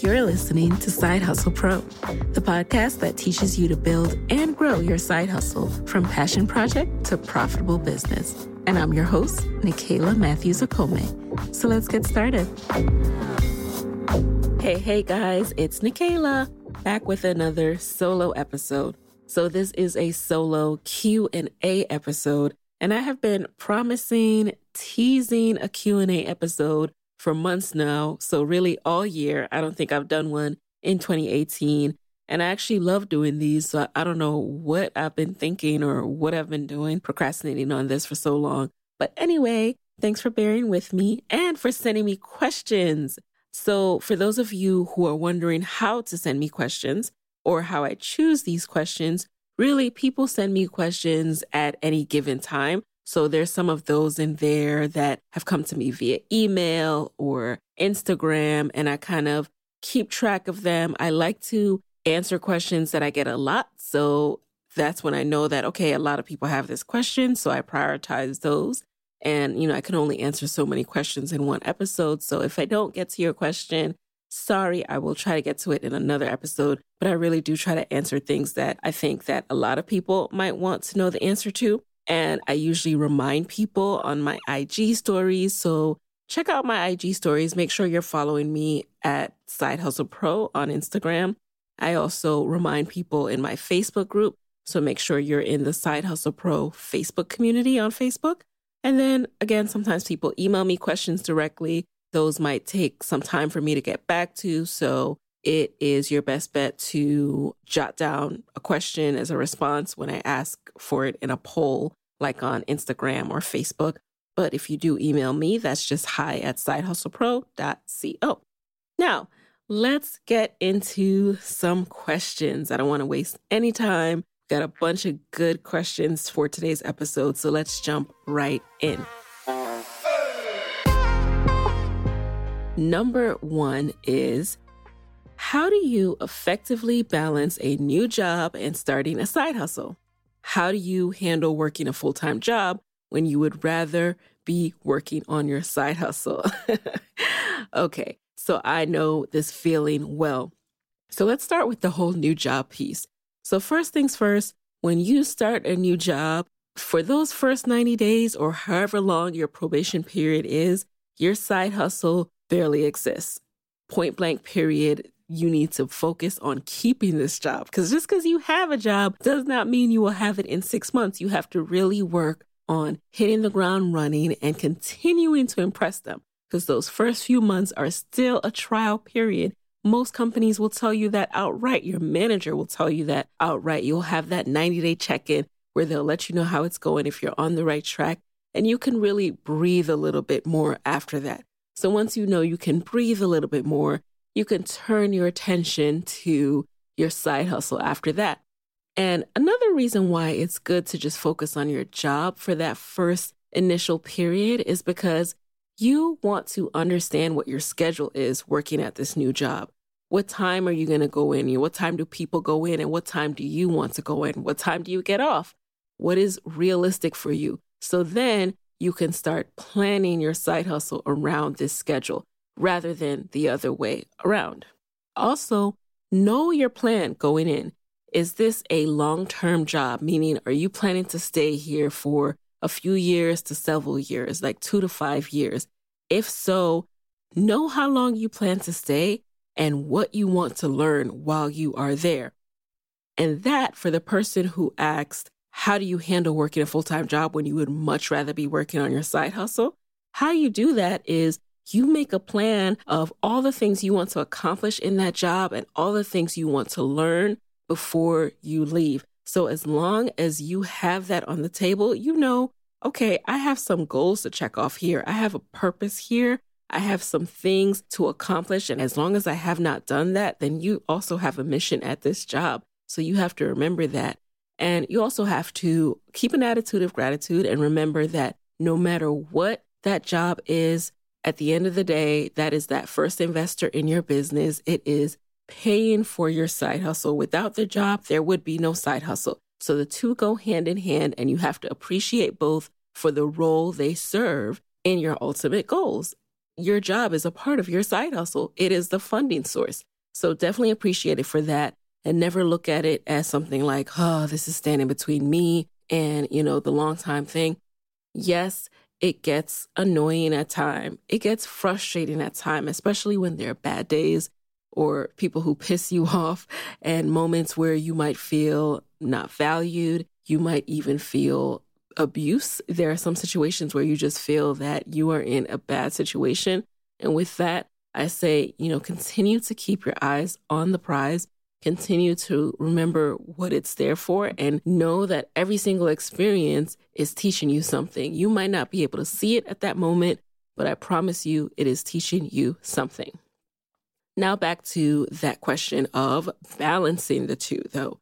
You're listening to Side Hustle Pro, the podcast that teaches you to build and grow your side hustle from passion project to profitable business. And I'm your host, Nicaila Matthews Okome. So let's get started. Hey, hey guys, it's Nicaila back with another solo episode. So this is a solo Q&A episode, and I have been promising, teasing a Q&A episode for months now. So, really, all year. I don't think I've done one in 2018. And I actually love doing these. So, I don't know what I've been thinking or what I've been doing, procrastinating on this for so long. But anyway, thanks for bearing with me and for sending me questions. So, for those of you who are wondering how to send me questions or how I choose these questions, really, people send me questions at any given time. So there's some of those in there that have come to me via email or Instagram, and I kind of keep track of them. I like to answer questions that I get a lot. So that's when I know that, okay, a lot of people have this question. So I prioritize those. And, you know, I can only answer so many questions in one episode. So if I don't get to your question, sorry, I will try to get to it in another episode. But I really do try to answer things that I think that a lot of people might want to know the answer to. And I usually remind people on my IG stories. So check out my IG stories. Make sure you're following me at Side Hustle Pro on Instagram. I also remind people in my Facebook group. So make sure you're in the Side Hustle Pro Facebook community on Facebook. And then again, sometimes people email me questions directly. Those might take some time for me to get back to. So it is your best bet to jot down a question as a response when I ask for it in a poll, like on Instagram or Facebook. But if you do email me, that's just hi at sidehustlepro.co. Now, let's get into some questions. I don't want to waste any time. Got a bunch of good questions for today's episode, so let's jump right in. Number one is how do you effectively balance a new job and starting a side hustle? How do you handle working a full time job when you would rather be working on your side hustle? okay, so I know this feeling well. So let's start with the whole new job piece. So, first things first, when you start a new job, for those first 90 days or however long your probation period is, your side hustle barely exists. Point blank, period you need to focus on keeping this job. Because just because you have a job does not mean you will have it in six months. You have to really work on hitting the ground running and continuing to impress them. Because those first few months are still a trial period. Most companies will tell you that outright. Your manager will tell you that outright. You'll have that 90 day check in where they'll let you know how it's going, if you're on the right track, and you can really breathe a little bit more after that. So once you know you can breathe a little bit more, you can turn your attention to your side hustle after that. And another reason why it's good to just focus on your job for that first initial period is because you want to understand what your schedule is working at this new job. What time are you going to go in? What time do people go in? And what time do you want to go in? What time do you get off? What is realistic for you? So then you can start planning your side hustle around this schedule rather than the other way around. Also, know your plan going in. Is this a long term job? Meaning, are you planning to stay here for a few years to several years, like two to five years? If so, know how long you plan to stay and what you want to learn while you are there. And that for the person who asked, how do you handle working a full time job when you would much rather be working on your side hustle? How you do that is you make a plan of all the things you want to accomplish in that job and all the things you want to learn before you leave. So as long as you have that on the table, you know, okay, I have some goals to check off here. I have a purpose here. I have some things to accomplish. And as long as I have not done that, then you also have a mission at this job. So you have to remember that. And you also have to keep an attitude of gratitude and remember that no matter what that job is, at the end of the day, that is that first investor in your business. It is paying for your side hustle. Without the job, there would be no side hustle. So the two go hand in hand, and you have to appreciate both for the role they serve in your ultimate goals. Your job is a part of your side hustle, it is the funding source. So definitely appreciate it for that and never look at it as something like, oh, this is standing between me and, you know, the long time thing. Yes, it gets annoying at time. It gets frustrating at time, especially when there are bad days or people who piss you off and moments where you might feel not valued. You might even feel abuse. There are some situations where you just feel that you are in a bad situation. And with that, I say, you know, continue to keep your eyes on the prize continue to remember what it's there for and know that every single experience is teaching you something. You might not be able to see it at that moment, but I promise you it is teaching you something. Now, back to that question of balancing the two, though.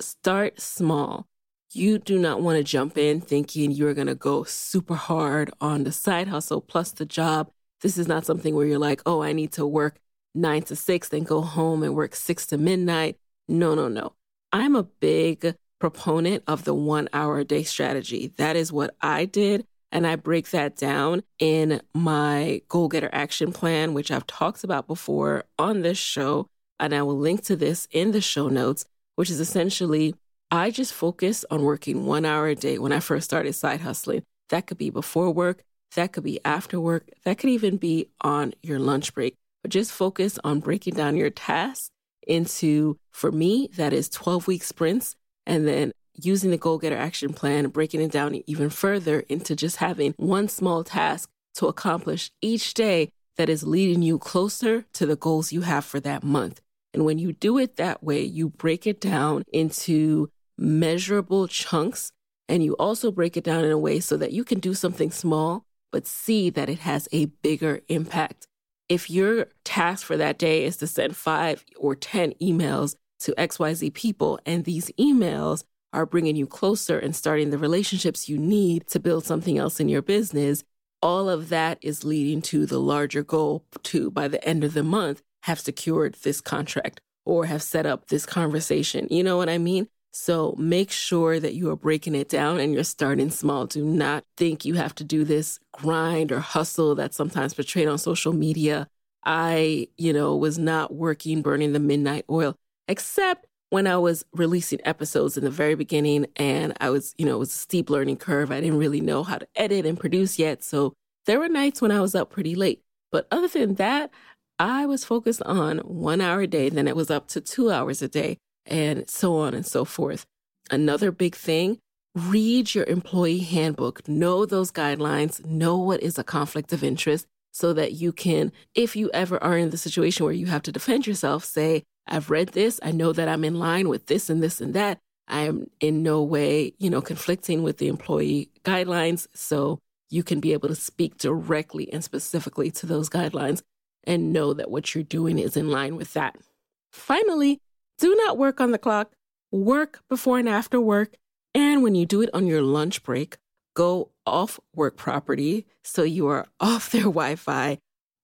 Start small. You do not want to jump in thinking you're going to go super hard on the side hustle plus the job. This is not something where you're like, oh, I need to work nine to six, then go home and work six to midnight. No, no, no. I'm a big proponent of the one hour a day strategy. That is what I did. And I break that down in my goal getter action plan, which I've talked about before on this show. And I will link to this in the show notes, which is essentially I just focus on working one hour a day when I first started side hustling. That could be before work, that could be after work, that could even be on your lunch break but just focus on breaking down your tasks into, for me, that is 12 week sprints. And then using the goal getter action plan, breaking it down even further into just having one small task to accomplish each day that is leading you closer to the goals you have for that month. And when you do it that way, you break it down into measurable chunks and you also break it down in a way so that you can do something small, but see that it has a bigger impact if your task for that day is to send five or 10 emails to XYZ people, and these emails are bringing you closer and starting the relationships you need to build something else in your business, all of that is leading to the larger goal to, by the end of the month, have secured this contract or have set up this conversation. You know what I mean? So make sure that you are breaking it down and you're starting small. Do not think you have to do this grind or hustle that's sometimes portrayed on social media. I, you know, was not working burning the midnight oil, except when I was releasing episodes in the very beginning and I was, you know, it was a steep learning curve. I didn't really know how to edit and produce yet. So there were nights when I was up pretty late. But other than that, I was focused on one hour a day, then it was up to two hours a day, and so on and so forth. Another big thing read your employee handbook, know those guidelines, know what is a conflict of interest so that you can, if you ever are in the situation where you have to defend yourself, say, I've read this, I know that I'm in line with this and this and that. I am in no way, you know, conflicting with the employee guidelines. So you can be able to speak directly and specifically to those guidelines and know that what you're doing is in line with that. Finally, do not work on the clock. Work before and after work. And when you do it on your lunch break, go off work property so you are off their Wi Fi,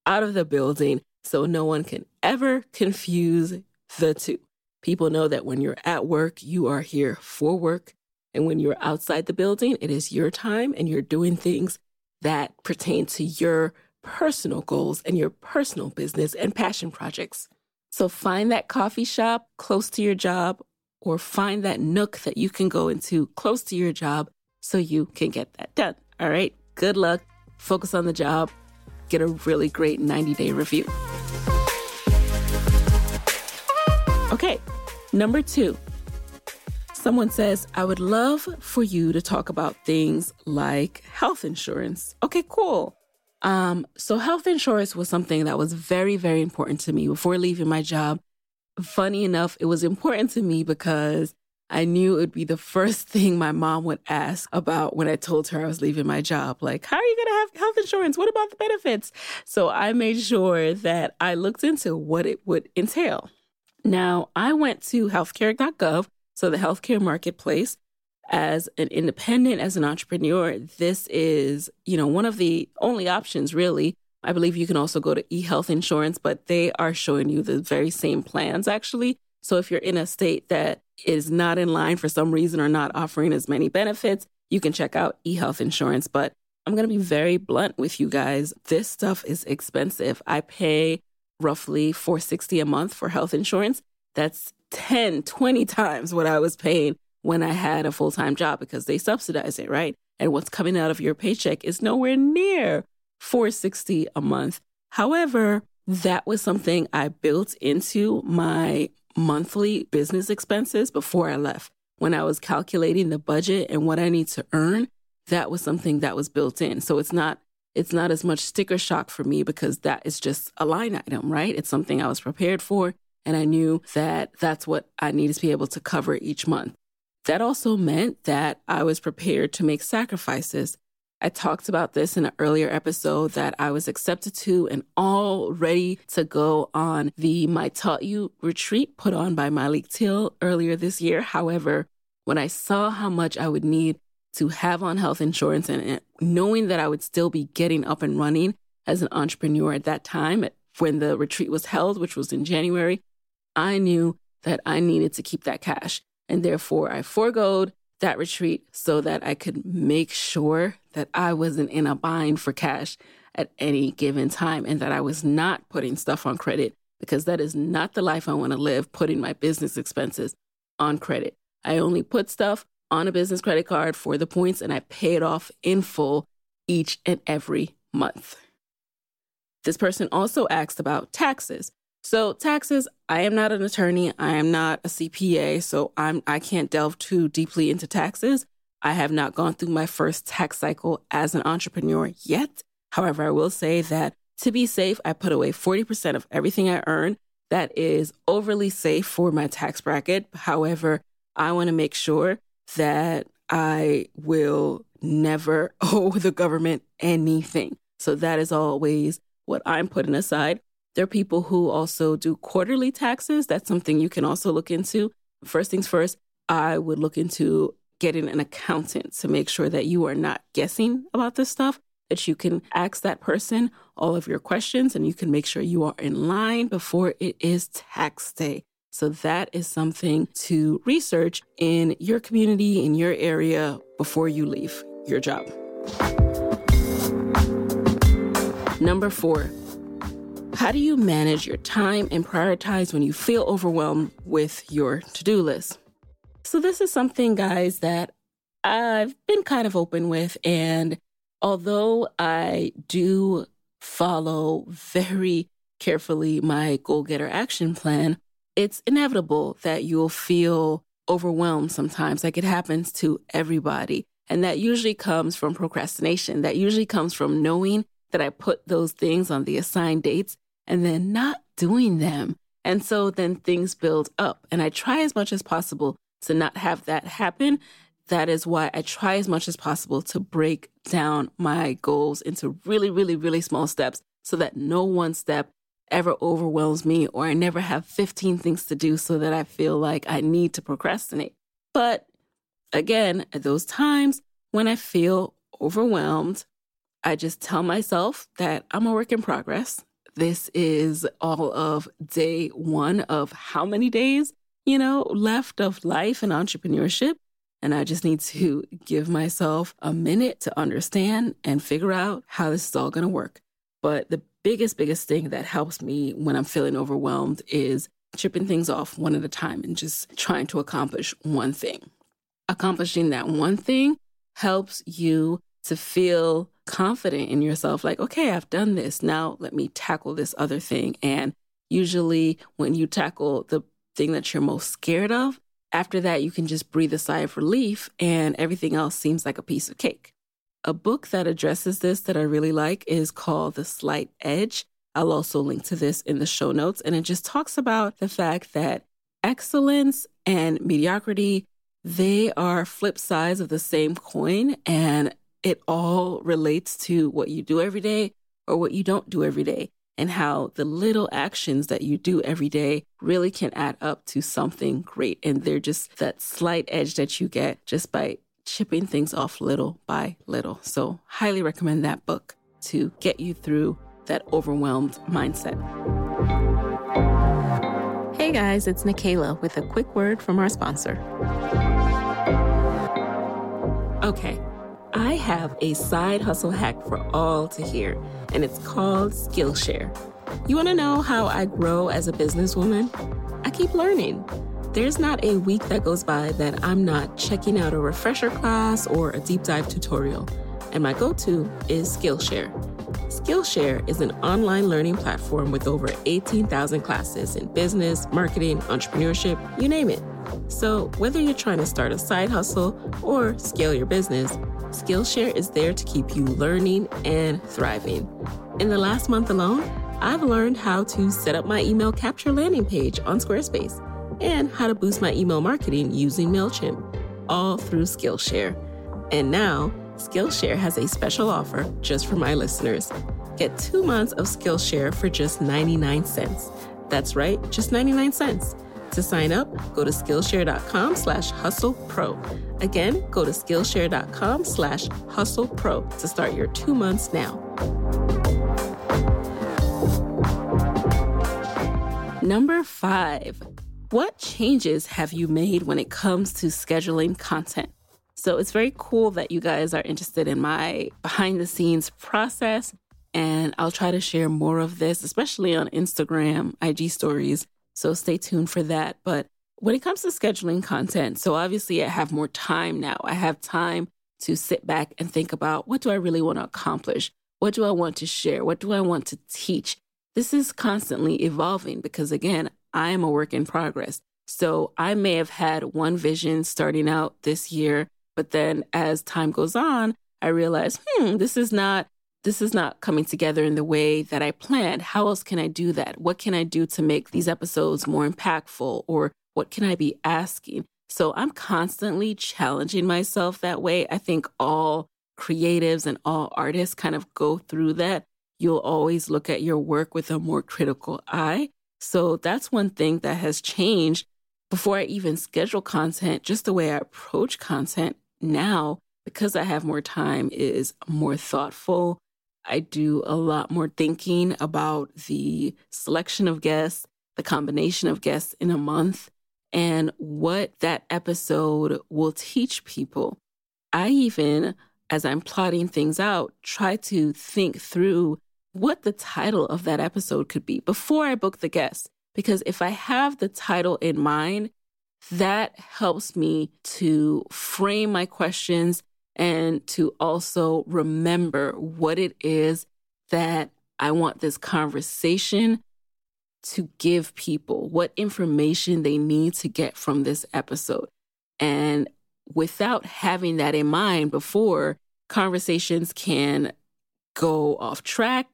out of the building, so no one can ever confuse the two. People know that when you're at work, you are here for work. And when you're outside the building, it is your time and you're doing things that pertain to your personal goals and your personal business and passion projects. So find that coffee shop close to your job or find that nook that you can go into close to your job so you can get that done. All right. Good luck. Focus on the job. Get a really great 90 day review. Okay. Number two, someone says, I would love for you to talk about things like health insurance. Okay, cool. Um, so health insurance was something that was very, very important to me before leaving my job. Funny enough, it was important to me because I knew it would be the first thing my mom would ask about when I told her I was leaving my job. Like, how are you going to have health insurance? What about the benefits? So I made sure that I looked into what it would entail. Now, I went to healthcare.gov, so the healthcare marketplace, as an independent, as an entrepreneur, this is, you know, one of the only options really. I believe you can also go to eHealth Insurance, but they are showing you the very same plans actually. So if you're in a state that is not in line for some reason or not offering as many benefits, you can check out eHealth Insurance. But I'm going to be very blunt with you guys. This stuff is expensive. I pay roughly 460 a month for health insurance. That's 10, 20 times what I was paying when I had a full time job because they subsidize it, right? And what's coming out of your paycheck is nowhere near 460 a month. However, that was something I built into my monthly business expenses before I left. When I was calculating the budget and what I need to earn, that was something that was built in. So it's not it's not as much sticker shock for me because that is just a line item, right? It's something I was prepared for and I knew that that's what I needed to be able to cover each month. That also meant that I was prepared to make sacrifices. I talked about this in an earlier episode that I was accepted to and all ready to go on the My Taught You retreat put on by Malik Till earlier this year. However, when I saw how much I would need to have on health insurance and knowing that I would still be getting up and running as an entrepreneur at that time, when the retreat was held, which was in January, I knew that I needed to keep that cash. And therefore, I foregoed that retreat so that I could make sure that I wasn't in a bind for cash at any given time and that I was not putting stuff on credit because that is not the life I want to live, putting my business expenses on credit. I only put stuff on a business credit card for the points and I pay it off in full each and every month. This person also asked about taxes. So taxes, I am not an attorney. I am not a CPA, so I'm I can't delve too deeply into taxes. I have not gone through my first tax cycle as an entrepreneur yet. However, I will say that to be safe, I put away 40% of everything I earn. That is overly safe for my tax bracket. However, I want to make sure that I will never owe the government anything. So that is always what I'm putting aside. There are people who also do quarterly taxes. That's something you can also look into. First things first, I would look into getting an accountant to make sure that you are not guessing about this stuff, that you can ask that person all of your questions and you can make sure you are in line before it is tax day. So that is something to research in your community, in your area before you leave your job. Number four, how do you manage your time and prioritize when you feel overwhelmed with your to do list? So, this is something, guys, that I've been kind of open with. And although I do follow very carefully my goal getter action plan, it's inevitable that you'll feel overwhelmed sometimes. Like it happens to everybody. And that usually comes from procrastination. That usually comes from knowing that I put those things on the assigned dates and then not doing them. And so then things build up. And I try as much as possible to not have that happen. That is why I try as much as possible to break down my goals into really, really, really small steps so that no one step ever overwhelms me or I never have 15 things to do so that I feel like I need to procrastinate. But again, at those times when I feel overwhelmed, I just tell myself that I'm a work in progress. This is all of day one of how many days, you know, left of life and entrepreneurship. And I just need to give myself a minute to understand and figure out how this is all going to work. But the biggest, biggest thing that helps me when I'm feeling overwhelmed is chipping things off one at a time and just trying to accomplish one thing. Accomplishing that one thing helps you to feel confident in yourself like, okay, I've done this. Now let me tackle this other thing. And usually, when you tackle the thing that you're most scared of, after that, you can just breathe a sigh of relief and everything else seems like a piece of cake. A book that addresses this that I really like is called The Slight Edge. I'll also link to this in the show notes. And it just talks about the fact that excellence and mediocrity, they are flip sides of the same coin. And it all relates to what you do every day or what you don't do every day, and how the little actions that you do every day really can add up to something great. And they're just that slight edge that you get just by chipping things off little by little. So, highly recommend that book to get you through that overwhelmed mindset. Hey guys, it's Nicaila with a quick word from our sponsor. Okay. I have a side hustle hack for all to hear, and it's called Skillshare. You want to know how I grow as a businesswoman? I keep learning. There's not a week that goes by that I'm not checking out a refresher class or a deep dive tutorial, and my go to is Skillshare. Skillshare is an online learning platform with over 18,000 classes in business, marketing, entrepreneurship, you name it. So, whether you're trying to start a side hustle or scale your business, Skillshare is there to keep you learning and thriving. In the last month alone, I've learned how to set up my email capture landing page on Squarespace and how to boost my email marketing using MailChimp, all through Skillshare. And now, Skillshare has a special offer just for my listeners. Get two months of Skillshare for just 99 cents. That's right, just 99 cents. To sign up, go to Skillshare.com slash hustle pro. Again, go to Skillshare.com slash hustle pro to start your two months now. Number five, what changes have you made when it comes to scheduling content? So it's very cool that you guys are interested in my behind the scenes process. And I'll try to share more of this, especially on Instagram, IG stories, so stay tuned for that. But when it comes to scheduling content, so obviously I have more time now. I have time to sit back and think about what do I really want to accomplish? What do I want to share? What do I want to teach? This is constantly evolving because, again, I am a work in progress. So I may have had one vision starting out this year, but then as time goes on, I realize, hmm, this is not this is not coming together in the way that I planned. How else can I do that? What can I do to make these episodes more impactful? Or what can I be asking? So I'm constantly challenging myself that way. I think all creatives and all artists kind of go through that. You'll always look at your work with a more critical eye. So that's one thing that has changed before I even schedule content, just the way I approach content now, because I have more time, is more thoughtful, I do a lot more thinking about the selection of guests, the combination of guests in a month, and what that episode will teach people. I even, as I'm plotting things out, try to think through what the title of that episode could be before I book the guest. Because if I have the title in mind, that helps me to frame my questions and to also remember what it is that I want this conversation to give people, what information they need to get from this episode. And without having that in mind before, conversations can go off track.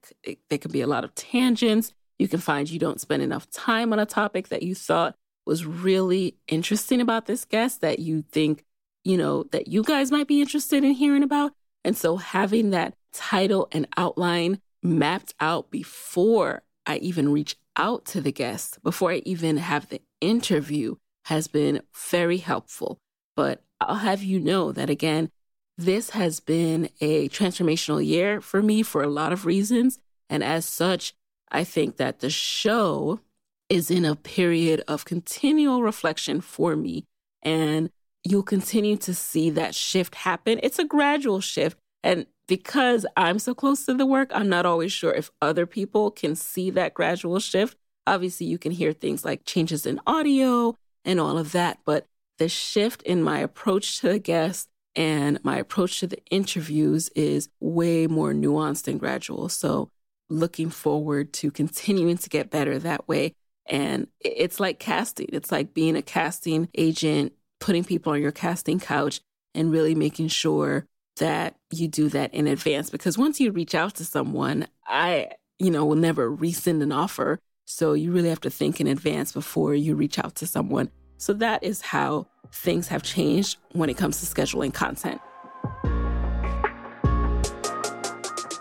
There can be a lot of tangents. You can find you don't spend enough time on a topic that you thought was really interesting about this guest that you think, you know, that you guys might be interested in hearing about. And so having that title and outline mapped out before I even reach out to the guest, before I even have the interview, has been very helpful. But I'll have you know that again, this has been a transformational year for me for a lot of reasons. And as such, I think that the show is in a period of continual reflection for me. And you'll continue to see that shift happen. It's a gradual shift. And because I'm so close to the work, I'm not always sure if other people can see that gradual shift. Obviously, you can hear things like changes in audio and all of that, but the shift in my approach to the guests and my approach to the interviews is way more nuanced and gradual. So, looking forward to continuing to get better that way. And it's like casting, it's like being a casting agent, putting people on your casting couch and really making sure that you do that in advance because once you reach out to someone, I, you know, will never rescind an offer. So you really have to think in advance before you reach out to someone. So that is how things have changed when it comes to scheduling content.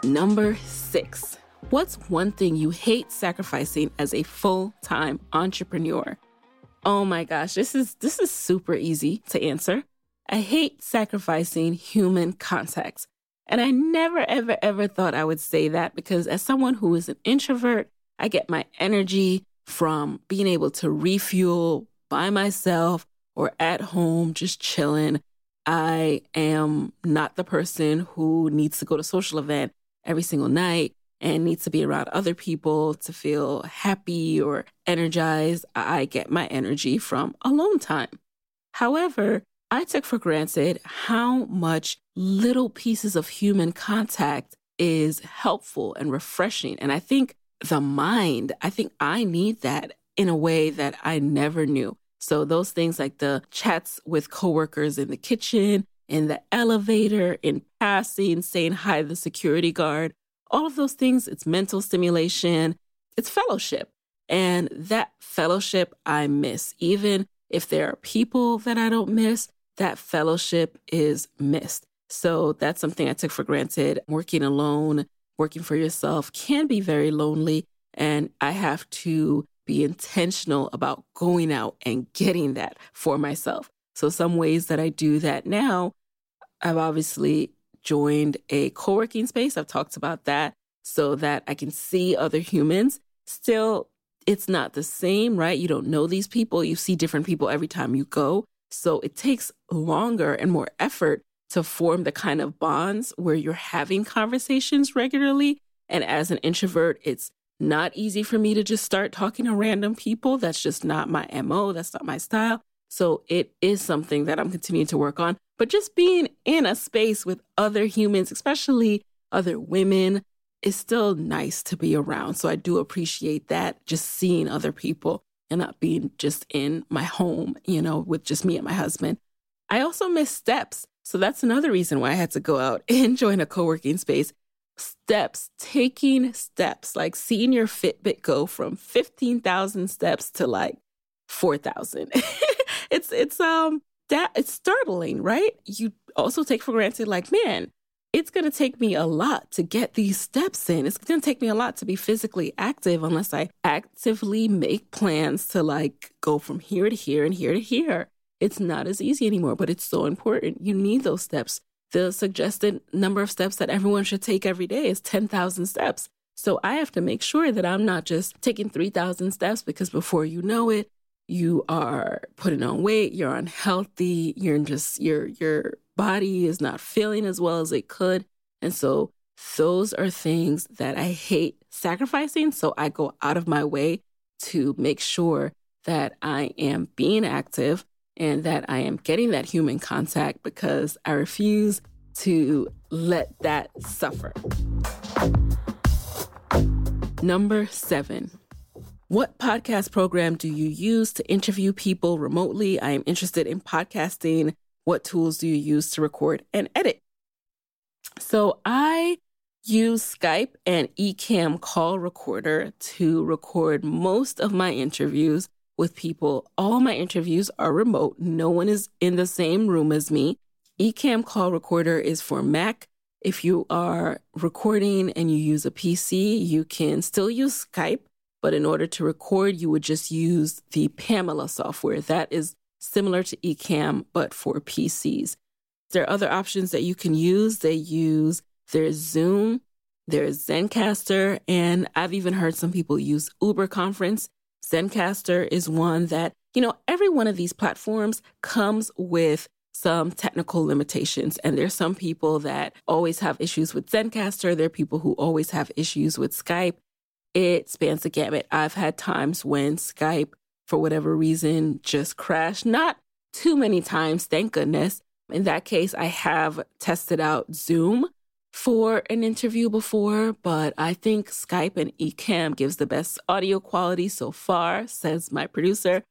Number six, what's one thing you hate sacrificing as a full-time entrepreneur? Oh my gosh, this is this is super easy to answer. I hate sacrificing human contact. And I never, ever, ever thought I would say that because as someone who is an introvert, I get my energy from being able to refuel by myself or at home, just chilling. I am not the person who needs to go to social event every single night and needs to be around other people to feel happy or energized. I get my energy from alone time. However, I took for granted how much little pieces of human contact is helpful and refreshing. And I think the mind, I think I need that in a way that I never knew. So those things like the chats with coworkers in the kitchen, in the elevator, in passing, saying hi to the security guard, all of those things, it's mental stimulation, it's fellowship. And that fellowship I miss. Even if there are people that I don't miss, that fellowship is missed. So that's something I took for granted. Working alone, working for yourself can be very lonely. And I have to be intentional about going out and getting that for myself. So, some ways that I do that now, I've obviously joined a co working space. I've talked about that so that I can see other humans. Still, it's not the same, right? You don't know these people. You see different people every time you go. So it takes longer and more effort to form the kind of bonds where you're having conversations regularly. And as an introvert, it's not easy for me to just start talking to random people. That's just not my MO. That's not my style. So it is something that I'm continuing to work on. But just being in a space with other humans, especially other women, is still nice to be around. So I do appreciate that, just seeing other people and not being just in my home, you know, with just me and my husband. I also miss steps. So that's another reason why I had to go out and join a co working space. Steps, taking steps, like seeing your Fitbit go from 15,000 steps to like 4,000. it's, it's, um, that it's startling, right? You also take for granted, like, man, it's going to take me a lot to get these steps in. It's going to take me a lot to be physically active unless I actively make plans to like go from here to here and here to here. It's not as easy anymore, but it's so important. You need those steps. The suggested number of steps that everyone should take every day is 10,000 steps. So I have to make sure that I'm not just taking 3,000 steps because before you know it, you are putting on weight, you're unhealthy, you're just your your body is not feeling as well as it could. And so those are things that I hate sacrificing. So I go out of my way to make sure that I am being active and that I am getting that human contact because I refuse to let that suffer. Number seven, What podcast program do you use to interview people remotely? I am interested in podcasting. What tools do you use to record and edit? So I use Skype and Ecamm call recorder to record most of my interviews with people. All my interviews are remote. No one is in the same room as me. Ecamm call recorder is for Mac. If you are recording and you use a PC, you can still use Skype, but in order to record, you would just use the Pamela software. That is similar to Ecamm, but for PCs. There are other options that you can use. They use there's Zoom, there's Zencastr, and I've even heard some people use Uber Conference. Zencastr is one that, you know, every one of these platforms comes with some technical limitations. And there's some people that always have issues with Zencastr. There are people who always have issues with Skype. It spans the gamut. I've had times when Skype, for whatever reason, just crashed. Not too many times, thank goodness. In that case, I have tested out Zoom for an interview before, but I think Skype and Ecamm gives the best audio quality so far, says my producer.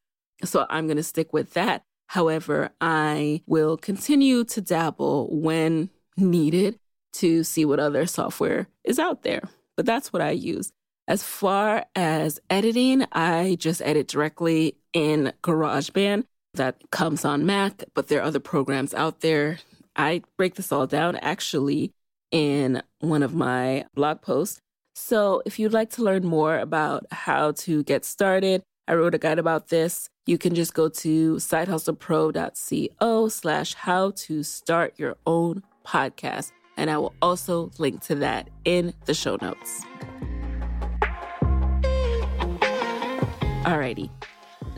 So I'm going to stick with that. However, I will continue to dabble when needed to see what other software is out there. But that's what I use. As far as editing, I just edit directly in GarageBand that comes on Mac, but there are other programs out there. I break this all down actually in one of my blog posts. So if you'd like to learn more about how to get started, I wrote a guide about this. You can just go to sidehustlepro.co slash how to start your own podcast. And I will also link to that in the show notes. Alrighty.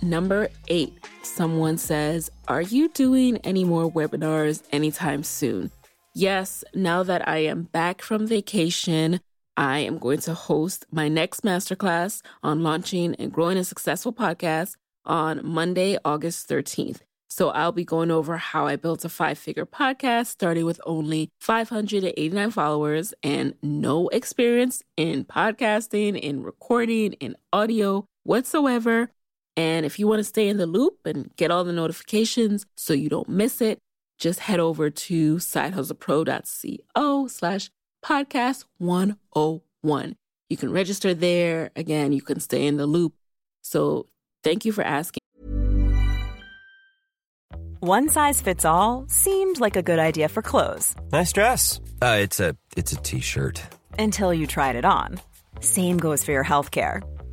Number eight, someone says, Are you doing any more webinars anytime soon? Yes, now that I am back from vacation, I am going to host my next masterclass on launching and growing a successful podcast on Monday, August 13th. So I'll be going over how I built a five figure podcast starting with only 589 followers and no experience in podcasting, in recording, in audio whatsoever. And if you want to stay in the loop and get all the notifications so you don't miss it, just head over to sidehustlepro.co slash podcast 101. You can register there. Again, you can stay in the loop. So thank you for asking. One size fits all seemed like a good idea for clothes. Nice dress. Uh, it's a it's a t-shirt. Until you tried it on. Same goes for your health care.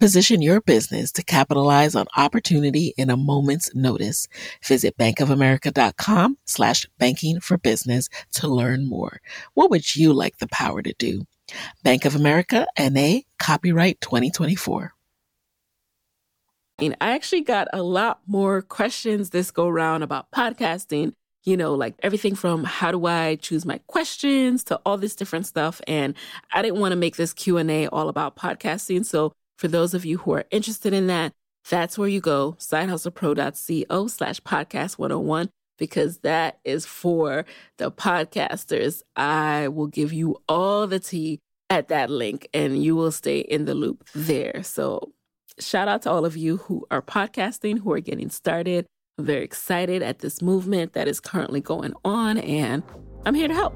Position your business to capitalize on opportunity in a moment's notice. Visit bankofamerica.com slash banking for business to learn more. What would you like the power to do? Bank of America NA copyright 2024. And I actually got a lot more questions this go round about podcasting, you know, like everything from how do I choose my questions to all this different stuff. And I didn't want to make this Q&A all about podcasting. So for those of you who are interested in that, that's where you go, sidehustlepro.co slash podcast 101, because that is for the podcasters. I will give you all the tea at that link and you will stay in the loop there. So shout out to all of you who are podcasting, who are getting started. I'm very excited at this movement that is currently going on, and I'm here to help.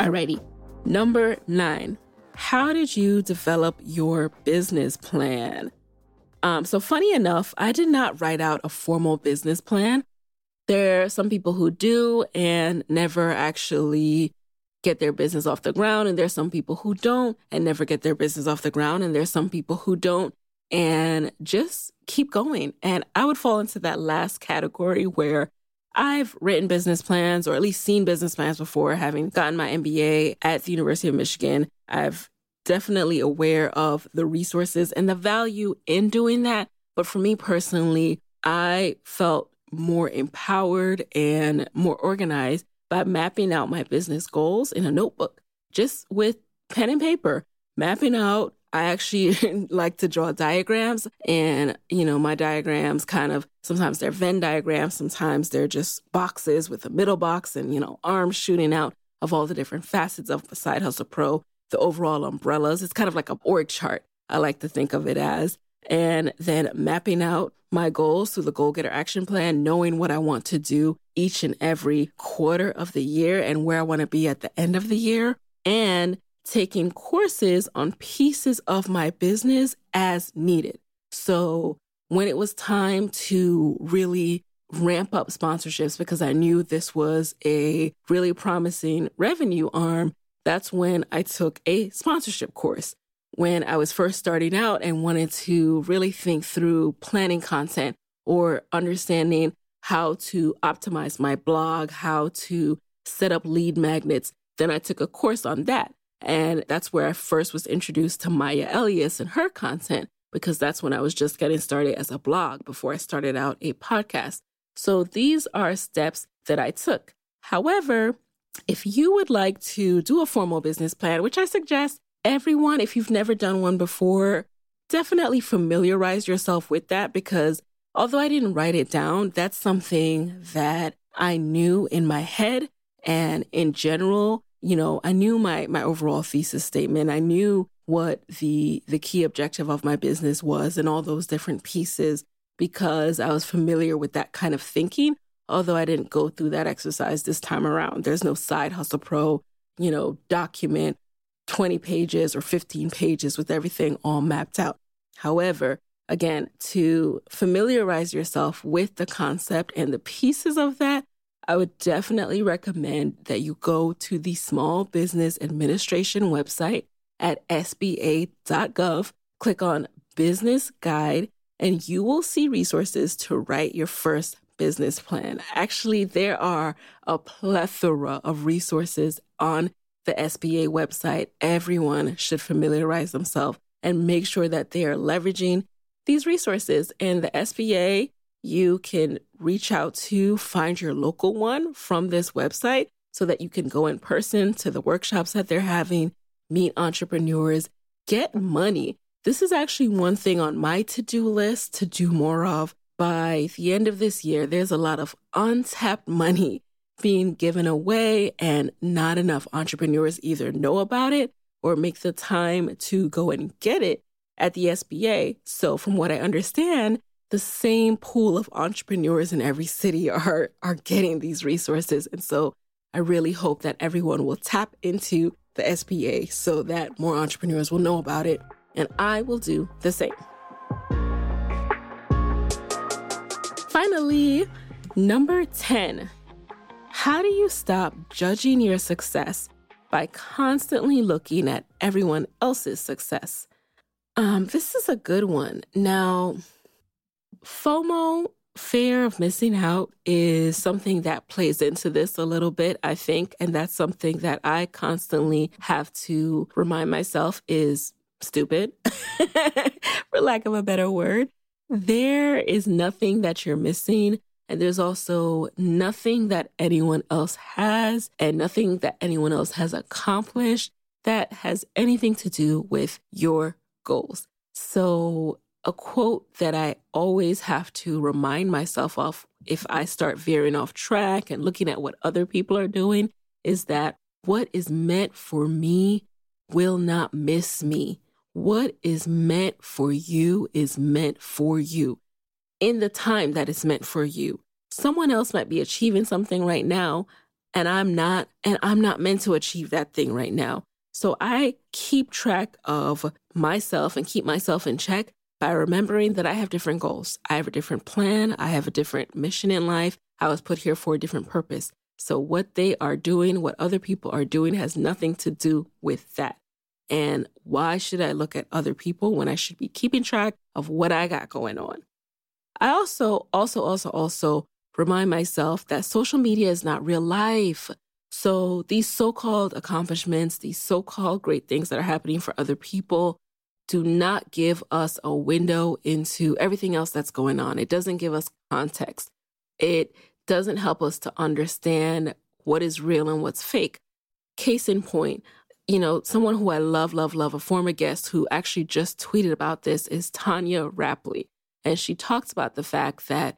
Alrighty, number nine. How did you develop your business plan? Um, so, funny enough, I did not write out a formal business plan. There are some people who do and never actually get their business off the ground. And there's some people who don't and never get their business off the ground. And there's some people who don't and just keep going. And I would fall into that last category where I've written business plans or at least seen business plans before, having gotten my MBA at the University of Michigan. I've definitely aware of the resources and the value in doing that. But for me personally, I felt more empowered and more organized by mapping out my business goals in a notebook, just with pen and paper, mapping out. I actually like to draw diagrams, and you know, my diagrams kind of sometimes they're Venn diagrams, sometimes they're just boxes with a middle box and you know, arms shooting out of all the different facets of the Side Hustle Pro, the overall umbrellas. It's kind of like a org chart, I like to think of it as. And then mapping out my goals through the Goal Getter Action Plan, knowing what I want to do each and every quarter of the year and where I want to be at the end of the year, and taking courses on pieces of my business as needed. So when it was time to really ramp up sponsorships because I knew this was a really promising revenue arm, that's when I took a sponsorship course when I was first starting out and wanted to really think through planning content or understanding how to optimize my blog, how to set up lead magnets. Then I took a course on that. And that's where I first was introduced to Maya Elious and her content, because that's when I was just getting started as a blog before I started out a podcast. So these are steps that I took. However, if you would like to do a formal business plan, which I suggest everyone, if you've never done one before, definitely familiarize yourself with that because although I didn't write it down, that's something that I knew in my head and in general, you know, I knew my my overall thesis statement. I knew what the the key objective of my business was and all those different pieces because I was familiar with that kind of thinking. Although I didn't go through that exercise this time around. There's no side hustle pro, you know, document 20 pages or 15 pages with everything all mapped out. However, again, to familiarize yourself with the concept and the pieces of that, I would definitely recommend that you go to the Small Business Administration website at sba.gov, click on Business Guide, and you will see resources to write your first business plan. Actually, there are a plethora of resources on the SBA website, everyone should familiarize themselves and make sure that they are leveraging these resources. And the SBA, you can reach out to find your local one from this website so that you can go in person to the workshops that they're having, meet entrepreneurs, get money. This is actually one thing on my to do list to do more of. By the end of this year, there's a lot of untapped money being given away, and not enough entrepreneurs either know about it or make the time to go and get it at the SBA. So, from what I understand, the same pool of entrepreneurs in every city are are getting these resources, and so I really hope that everyone will tap into the SBA so that more entrepreneurs will know about it, and I will do the same. Finally, number 10 how do you stop judging your success by constantly looking at everyone else's success? Um, this is a good one. Now, FOMO, fear of missing out, is something that plays into this a little bit, I think. And that's something that I constantly have to remind myself is stupid, for lack of a better word. There is nothing that you're missing. And there's also nothing that anyone else has and nothing that anyone else has accomplished that has anything to do with your goals. So, a quote that I always have to remind myself of if I start veering off track and looking at what other people are doing is that what is meant for me will not miss me. What is meant for you is meant for you in the time that is meant for you. Someone else might be achieving something right now and I'm not and I'm not meant to achieve that thing right now. So I keep track of myself and keep myself in check by remembering that I have different goals. I have a different plan, I have a different mission in life. I was put here for a different purpose. So what they are doing, what other people are doing has nothing to do with that. And why should I look at other people when I should be keeping track of what I got going on? I also, also, also, also remind myself that social media is not real life. So these so called accomplishments, these so called great things that are happening for other people, do not give us a window into everything else that's going on. It doesn't give us context. It doesn't help us to understand what is real and what's fake. Case in point, you know, someone who I love, love, love, a former guest who actually just tweeted about this is Tonya Rapley. And she talks about the fact that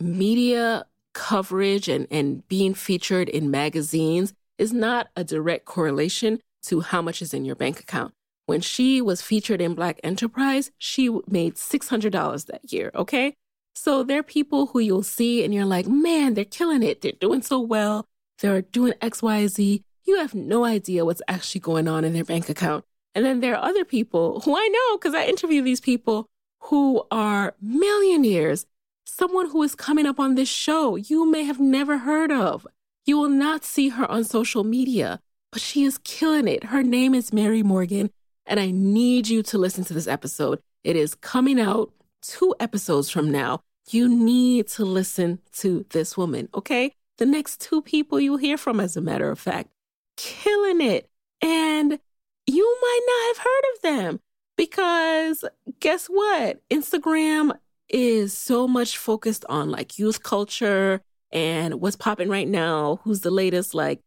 media coverage and, and being featured in magazines is not a direct correlation to how much is in your bank account. When she was featured in Black Enterprise, she made $600 that year, okay? So there are people who you'll see and you're like, man, they're killing it. They're doing so well. They're doing X, Y, Z you have no idea what's actually going on in their bank account. And then there are other people who I know because I interview these people who are millionaires. Someone who is coming up on this show you may have never heard of. You will not see her on social media, but she is killing it. Her name is Mary Morgan, and I need you to listen to this episode. It is coming out two episodes from now. You need to listen to this woman, okay? The next two people you'll hear from, as a matter of fact killing it. And you might not have heard of them because guess what? Instagram is so much focused on like youth culture and what's popping right now, who's the latest like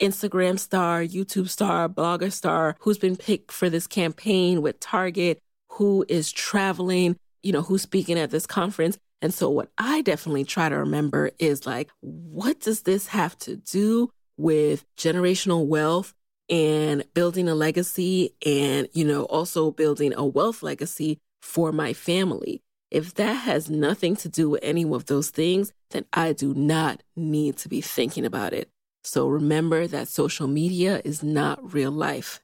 Instagram star, YouTube star, blogger star, who's been picked for this campaign with Target, who is traveling, you know, who's speaking at this conference. And so what I definitely try to remember is like, what does this have to do with generational wealth and building a legacy and, you know, also building a wealth legacy for my family. If that has nothing to do with any of those things, then I do not need to be thinking about it. So remember that social media is not real life.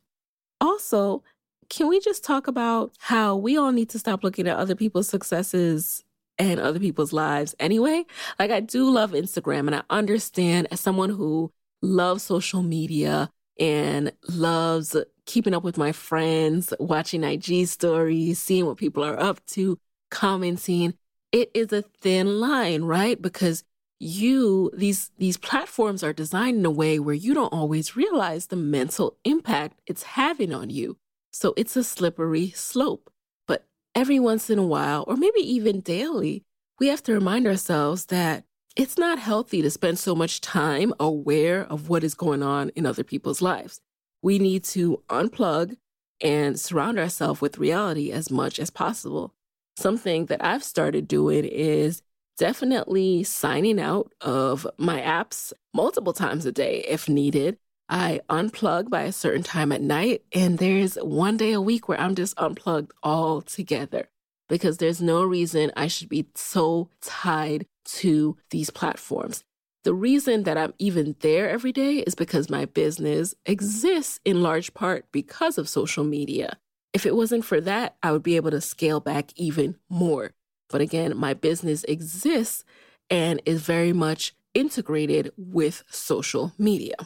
Also, can we just talk about how we all need to stop looking at other people's successes and other people's lives anyway? Like, I do love Instagram and I understand as someone who loves social media and loves keeping up with my friends, watching IG stories, seeing what people are up to, commenting. It is a thin line, right? Because you these these platforms are designed in a way where you don't always realize the mental impact it's having on you. So it's a slippery slope. But every once in a while, or maybe even daily, we have to remind ourselves that it's not healthy to spend so much time aware of what is going on in other people's lives. We need to unplug and surround ourselves with reality as much as possible. Something that I've started doing is definitely signing out of my apps multiple times a day if needed. I unplug by a certain time at night, and there's one day a week where I'm just unplugged altogether because there's no reason I should be so tied to these platforms. The reason that I'm even there every day is because my business exists in large part because of social media. If it wasn't for that, I would be able to scale back even more. But again, my business exists and is very much integrated with social media.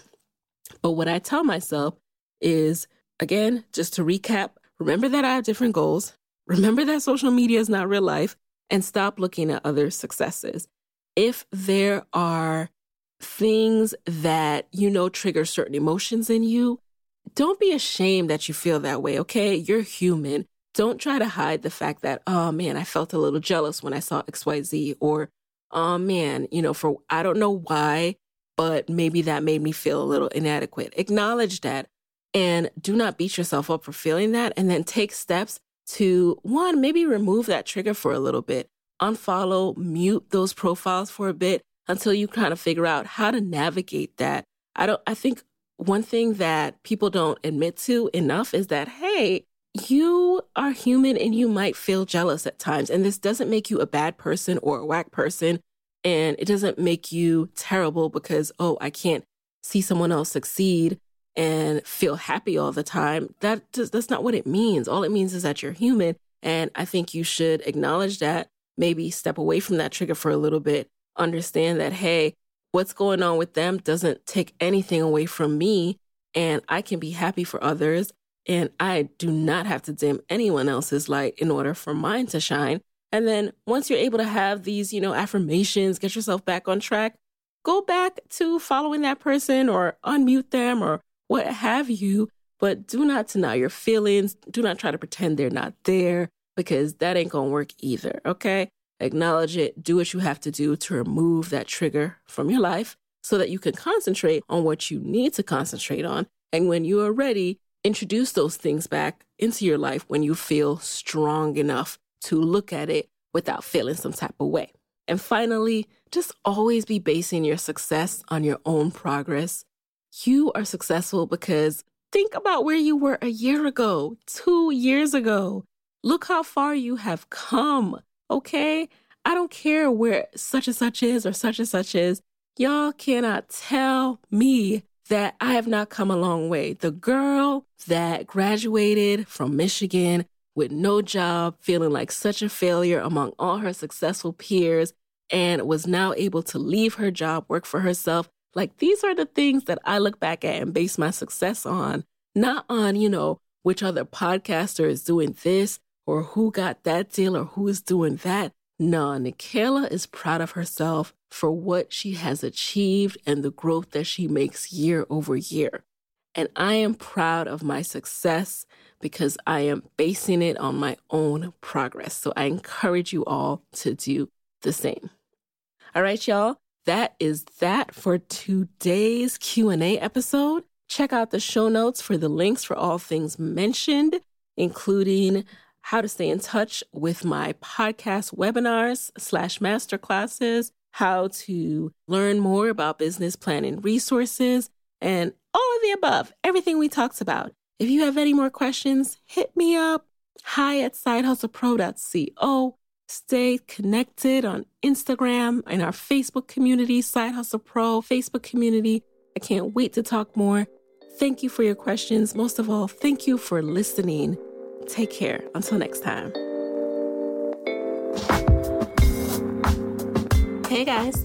But what I tell myself is again, just to recap, remember that I have different goals. Remember that social media is not real life and stop looking at other successes. If there are things that you know trigger certain emotions in you, don't be ashamed that you feel that way, okay? You're human. Don't try to hide the fact that, oh man, I felt a little jealous when I saw XYZ, or oh man, you know, for I don't know why, but maybe that made me feel a little inadequate. Acknowledge that and do not beat yourself up for feeling that. And then take steps to one, maybe remove that trigger for a little bit, unfollow, mute those profiles for a bit until you kind of figure out how to navigate that. I don't, I think one thing that people don't admit to enough is that, hey, you are human and you might feel jealous at times. And this doesn't make you a bad person or a whack person. And it doesn't make you terrible because, oh, I can't see someone else succeed and feel happy all the time. That just, that's not what it means. All it means is that you're human. And I think you should acknowledge that, maybe step away from that trigger for a little bit, understand that, hey, what's going on with them doesn't take anything away from me. And I can be happy for others. And I do not have to dim anyone else's light in order for mine to shine. And then once you're able to have these, you know, affirmations, get yourself back on track, go back to following that person or unmute them or what have you. But do not deny your feelings. Do not try to pretend they're not there because that ain't gonna work either. Okay acknowledge it, do what you have to do to remove that trigger from your life so that you can concentrate on what you need to concentrate on. And when you are ready, introduce those things back into your life when you feel strong enough to look at it without feeling some type of way. And finally, just always be basing your success on your own progress. You are successful because think about where you were a year ago, two years ago. Look how far you have come. Okay? I don't care where such and such is or such and such is. Y'all cannot tell me that I have not come a long way. The girl that graduated from Michigan with no job, feeling like such a failure among all her successful peers, and was now able to leave her job, work for herself. Like these are the things that I look back at and base my success on, not on, you know, which other podcaster is doing this or who got that deal or who is doing that. No, Nicaila is proud of herself for what she has achieved and the growth that she makes year over year. And I am proud of my success because I am basing it on my own progress. So I encourage you all to do the same. All right, y'all. That is that for today's Q&A episode. Check out the show notes for the links for all things mentioned, including how to stay in touch with my podcast webinars slash masterclasses, how to learn more about business planning resources, and all of the above, everything we talked about. If you have any more questions, hit me up. Hi at sidehustlepro.co. Stay connected on Instagram and our Facebook community, Side Hustle Pro Facebook community. I can't wait to talk more. Thank you for your questions. Most of all, thank you for listening. Take care. Until next time. Hey guys,